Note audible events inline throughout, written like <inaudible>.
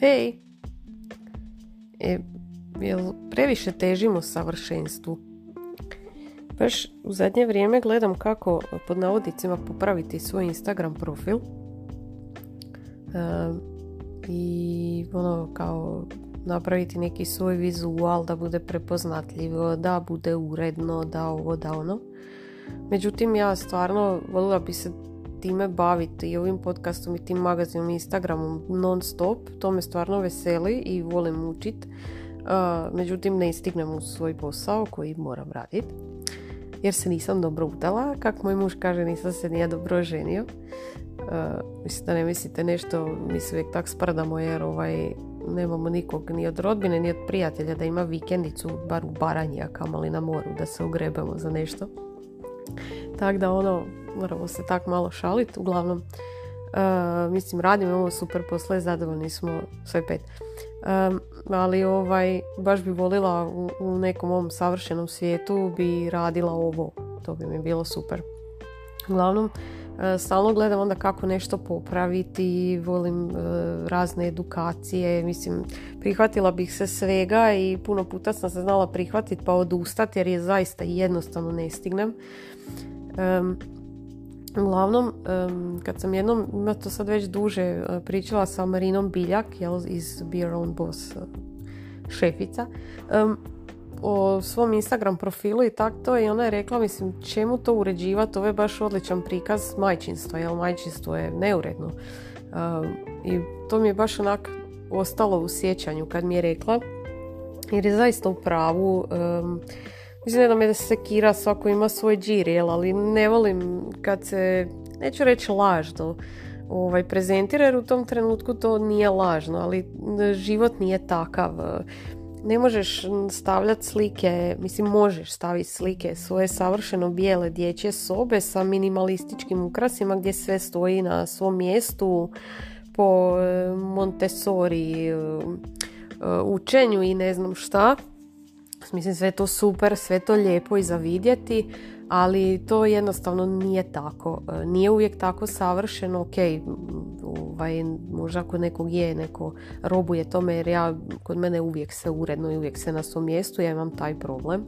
Hej! E, jel previše težimo savršenstvu? Baš u zadnje vrijeme gledam kako pod navodnicima popraviti svoj Instagram profil. E, I ono kao napraviti neki svoj vizual da bude prepoznatljivo, da bude uredno, da ovo, da ono. Međutim, ja stvarno volila bi se time baviti i ovim podcastom i tim magazinom i Instagramom non stop. To me stvarno veseli i volim učit. Uh, međutim, ne stignem u svoj posao koji moram raditi. Jer se nisam dobro udala. Kako moj muž kaže, nisam se nije dobro ženio. Uh, mislim da ne mislite nešto, mi se uvijek tak sprdamo jer ovaj, nemamo nikog ni od rodbine ni od prijatelja da ima vikendicu bar u Baranji, a kamali na moru da se ugrebemo za nešto. Tako da ono, moramo se tak malo šaliti, uglavnom. Uh, mislim, radimo ovo super posle, zadovoljni smo sve pet. Um, ali ovaj, baš bi volila u, u nekom ovom savršenom svijetu bi radila ovo. To bi mi bilo super. Uglavnom, uh, stalno gledam onda kako nešto popraviti, volim uh, razne edukacije, mislim, prihvatila bih se svega i puno puta sam se znala prihvatiti pa odustati jer je zaista jednostavno ne stignem. Um, uglavnom, kad sam jednom, ima to sad već duže, e, pričala sa Marinom Biljak jel, iz Be Your Own Boss e, šefica o svom Instagram profilu i tak to i ona je rekla, mislim, čemu to uređivati, ovo je baš odličan prikaz majčinstva, jer majčinstvo je neuredno. I to mi je baš onak ostalo u sjećanju kad mi je rekla, jer je zaista u pravu, Da me da se sekira, svako ima svoj džir, jel, ali ne volim kad se, neću reći lažno, ovaj, prezentira jer u tom trenutku to nije lažno, ali život nije takav. Ne možeš stavljati slike, mislim možeš staviti slike svoje savršeno bijele dječje sobe sa minimalističkim ukrasima gdje sve stoji na svom mjestu po eh, Montessori eh, učenju i ne znam šta Mislim, sve to super, sve to lijepo i za vidjeti, ali to jednostavno nije tako. E, nije uvijek tako savršeno, ok, ovaj, možda kod nekog je, neko robuje tome, jer ja, kod mene uvijek se uredno i uvijek se na svom mjestu, ja imam taj problem.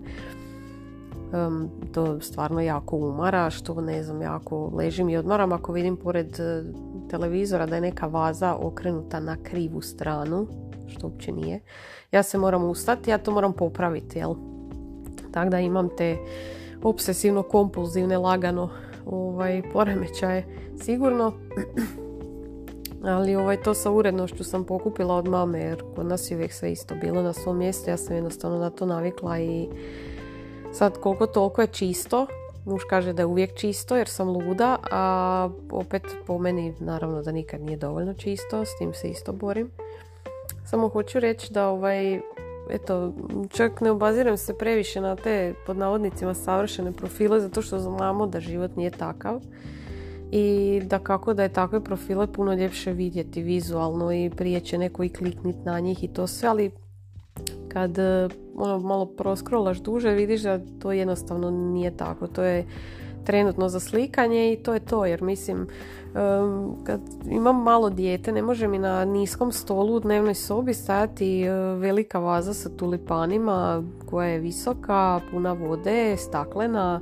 Um, to stvarno jako umara, što ne znam, jako ležim i odmaram ako vidim pored e, televizora da je neka vaza okrenuta na krivu stranu, što uopće nije ja se moram ustati, ja to moram popraviti, jel? Tako da imam te obsesivno kompulzivne lagano ovaj, poremećaje sigurno. Ali ovaj, to sa urednošću sam pokupila od mame jer kod nas je uvijek sve isto bilo na svom mjestu. Ja sam jednostavno na to navikla i sad koliko toliko je čisto. Muž kaže da je uvijek čisto jer sam luda, a opet po meni naravno da nikad nije dovoljno čisto, s tim se isto borim. Samo hoću reći da ovaj, eto, čak ne obaziram se previše na te pod navodnicima savršene profile zato što znamo da život nije takav i da kako da je takve profile puno ljepše vidjeti vizualno i prije će neko i kliknit na njih i to sve, ali kad ono, malo proskrolaš duže vidiš da to jednostavno nije tako. To je trenutno za slikanje i to je to jer mislim kad imam malo dijete ne može mi na niskom stolu u dnevnoj sobi stajati e, velika vaza sa tulipanima koja je visoka, puna vode, staklena.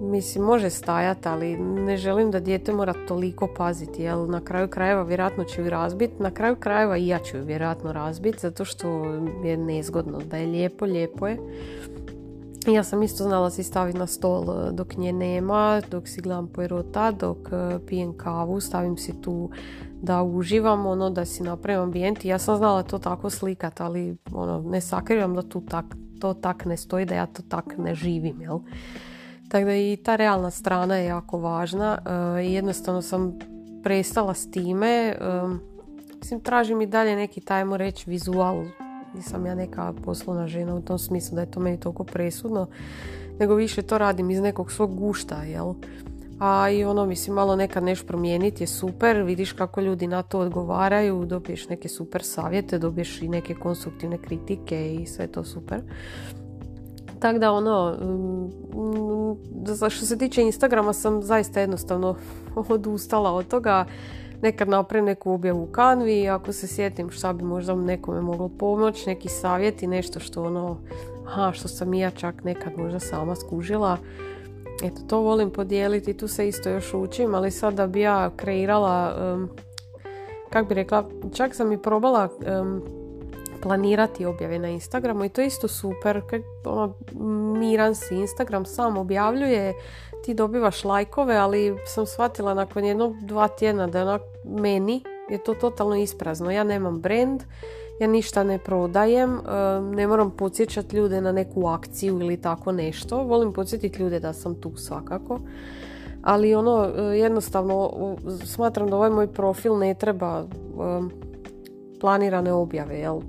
Mislim, može stajati, ali ne želim da dijete mora toliko paziti, jer na kraju krajeva vjerojatno će ju razbiti, na kraju krajeva i ja ću ju vjerojatno razbiti, zato što je nezgodno, da je lijepo, lijepo je. Ja sam isto znala si staviti na stol e, dok nje nema, dok si gledam pojerota, dok e, pijem kavu, stavim si tu da uživam, ono, da si napravim ambijent. Ja sam znala to tako slikat, ali ono, ne sakrivam da tu tak, to tak ne stoji, da ja to tak ne živim, jel? Tako da i ta realna strana je jako važna e, jednostavno sam prestala s time mislim, tražim i dalje neki, tajmo reći, vizual. Nisam ja neka poslovna žena u tom smislu da je to meni toliko presudno, nego više to radim iz nekog svog gušta, jel? a i ono mislim malo nekad nešto promijeniti je super, vidiš kako ljudi na to odgovaraju, dobiješ neke super savjete, dobiješ i neke konstruktivne kritike i sve to super. Tako da ono, mm, što se tiče Instagrama sam zaista jednostavno <laughs> odustala od toga. Nekad napravim neku objavu u kanvi ako se sjetim šta bi možda nekome moglo pomoći, neki savjet i nešto što ono, aha, što sam i ja čak nekad možda sama skužila. Eto, to volim podijeliti, tu se isto još učim, ali sad da bi ja kreirala, um, kak bi rekla, čak sam i probala planirati objave na Instagramu i to je isto super, ono, miran si, Instagram sam objavljuje, ti dobivaš lajkove, ali sam shvatila nakon jednog dva tjedna da onak meni je to totalno isprazno. Ja nemam brand, ja ništa ne prodajem, e, ne moram podsjećati ljude na neku akciju ili tako nešto. Volim podsjetiti ljude da sam tu svakako. Ali ono, e, jednostavno, smatram da ovaj moj profil ne treba e, planirane objave, jel?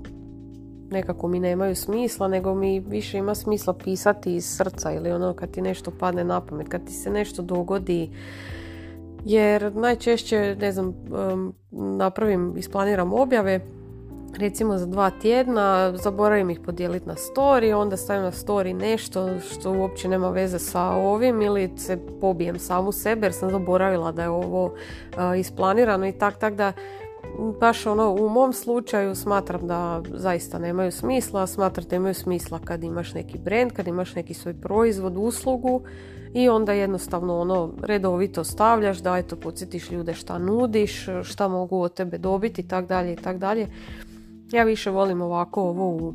Nekako mi nemaju smisla, nego mi više ima smisla pisati iz srca ili ono kad ti nešto padne na pamet, kad ti se nešto dogodi, jer najčešće, ne znam, napravim, isplaniram objave, recimo za dva tjedna, zaboravim ih podijeliti na story, onda stavim na story nešto što uopće nema veze sa ovim ili se pobijem samu sebe jer sam zaboravila da je ovo isplanirano i tak, tak da baš ono u mom slučaju smatram da zaista nemaju smisla, smatram da imaju smisla kad imaš neki brand, kad imaš neki svoj proizvod, uslugu i onda jednostavno ono redovito stavljaš da eto podsjetiš ljude šta nudiš, šta mogu od tebe dobiti i tak dalje i tak dalje. Ja više volim ovako ovo u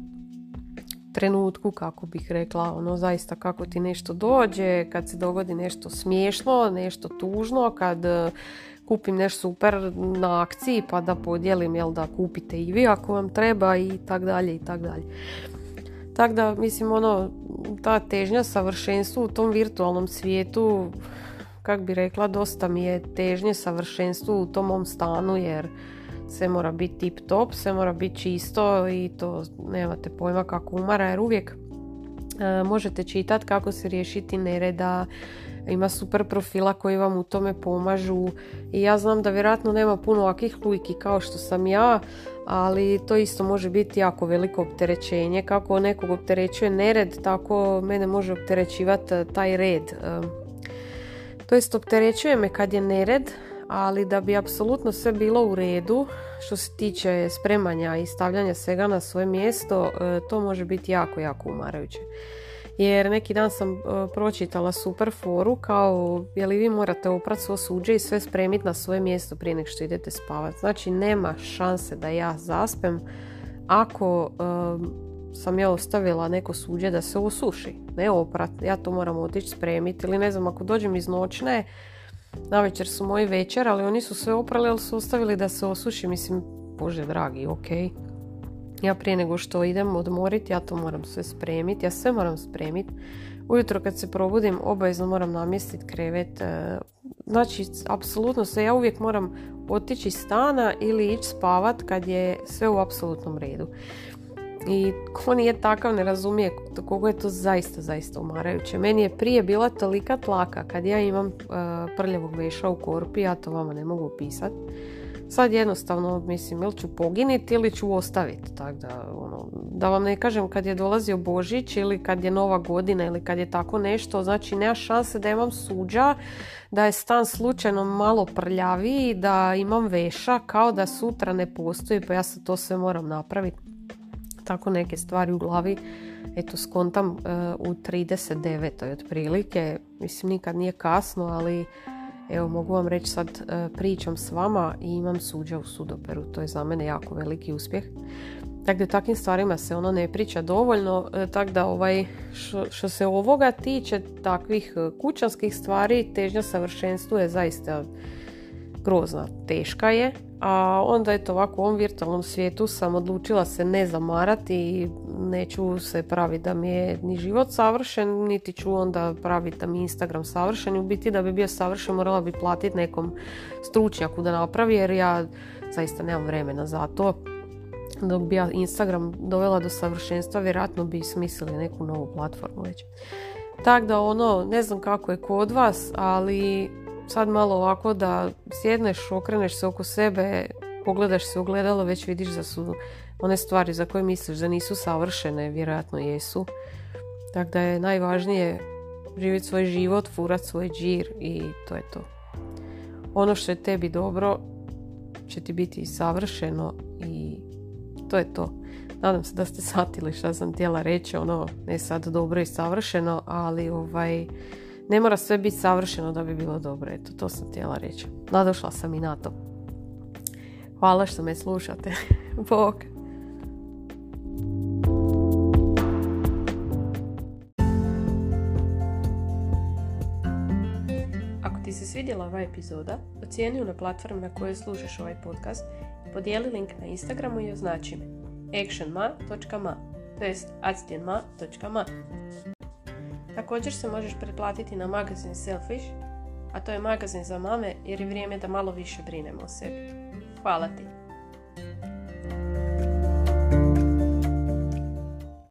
trenutku, kako bih rekla, ono zaista kako ti nešto dođe, kad se dogodi nešto smiješno, nešto tužno, kad e, kupim nešto super na akciji pa da podijelim, jel da kupite i vi ako vam treba i tak dalje i tak dalje. Tako da, mislim, ono, ta težnja savršenstvu u tom virtualnom svijetu, kak bi rekla, dosta mi je težnje savršenstvu u tom mom stanu, jer sve mora biti tip top, sve mora biti čisto i to nemate pojma kako umara jer uvijek e, možete čitati kako se riješiti nereda, ima super profila koji vam u tome pomažu i ja znam da vjerojatno nema puno ovakvih lujki kao što sam ja, ali to isto može biti jako veliko opterećenje. Kako nekog opterećuje nered, tako mene može opterećivati taj red. To jest opterećuje me kad je nered, ali da bi apsolutno sve bilo u redu što se tiče spremanja i stavljanja svega na svoje mjesto, e, to može biti jako, jako umarajuće. Jer neki dan sam e, pročitala super foru kao je li vi morate oprati svo suđe i sve spremiti na svoje mjesto prije nego što idete spavati. Znači nema šanse da ja zaspem ako e, sam ja ostavila neko suđe da se osuši. Ne oprat, ja to moram otići spremiti ili ne znam ako dođem iz noćne na večer su moji večer, ali oni su sve oprali, ali su ostavili da se osuši. Mislim, bože dragi, ok. Ja prije nego što idem odmoriti, ja to moram sve spremiti. Ja sve moram spremiti. Ujutro kad se probudim, obavezno moram namjestiti krevet. E, znači, apsolutno sve. Ja uvijek moram otići iz stana ili ići spavat kad je sve u apsolutnom redu. I ko nije takav ne razumije koliko je to zaista, zaista umarajuće. Meni je prije bila tolika tlaka kad ja imam uh, prljavog veša u korpi, ja to vama ne mogu opisati. Sad jednostavno mislim ili ću poginiti ili ću ostaviti. Tako da, ono, da vam ne kažem kad je dolazio Božić ili kad je Nova godina ili kad je tako nešto, znači nema šanse da imam suđa, da je stan slučajno malo prljaviji, da imam veša kao da sutra ne postoji pa ja se to sve moram napraviti tako neke stvari u glavi eto skontam uh, u 39. otprilike mislim nikad nije kasno ali evo mogu vam reći sad uh, pričam s vama i imam suđa u sudoperu. To je za mene jako veliki uspjeh. Tako da takvim stvarima se ono ne priča dovoljno uh, tako da ovaj što se ovoga tiče takvih kućanskih stvari težnja savršenstvu je zaista grozna, teška je, a onda eto ovako u ovom virtualnom svijetu sam odlučila se ne zamarati i neću se praviti da mi je ni život savršen, niti ću onda praviti da mi je Instagram savršen. U biti da bi bio savršen morala bi platiti nekom stručnjaku da napravi jer ja zaista nemam vremena za to. Dok bi ja Instagram dovela do savršenstva, vjerojatno bi smislili neku novu platformu već. Tako da ono, ne znam kako je kod vas, ali sad malo ovako da sjedneš, okreneš se oko sebe, pogledaš se u gledalo, već vidiš da su one stvari za koje misliš da nisu savršene, vjerojatno jesu. Tako da je najvažnije živjeti svoj život, furat svoj džir i to je to. Ono što je tebi dobro će ti biti savršeno i to je to. Nadam se da ste shvatili što sam htjela reći, ono ne sad dobro i savršeno, ali ovaj ne mora sve biti savršeno da bi bilo dobro. Eto, to sam htjela reći. Nadošla sam i na to. Hvala što me slušate. <laughs> Bog. Ako ti se svidjela ova epizoda, ocijeni na platformi na kojoj slušaš ovaj podcast i podijeli link na Instagramu i označi me actionma.ma to jest actionma.ma Također se možeš pretplatiti na magazin Selfish, a to je magazin za mame jer je vrijeme da malo više brinemo o sebi. Hvala ti!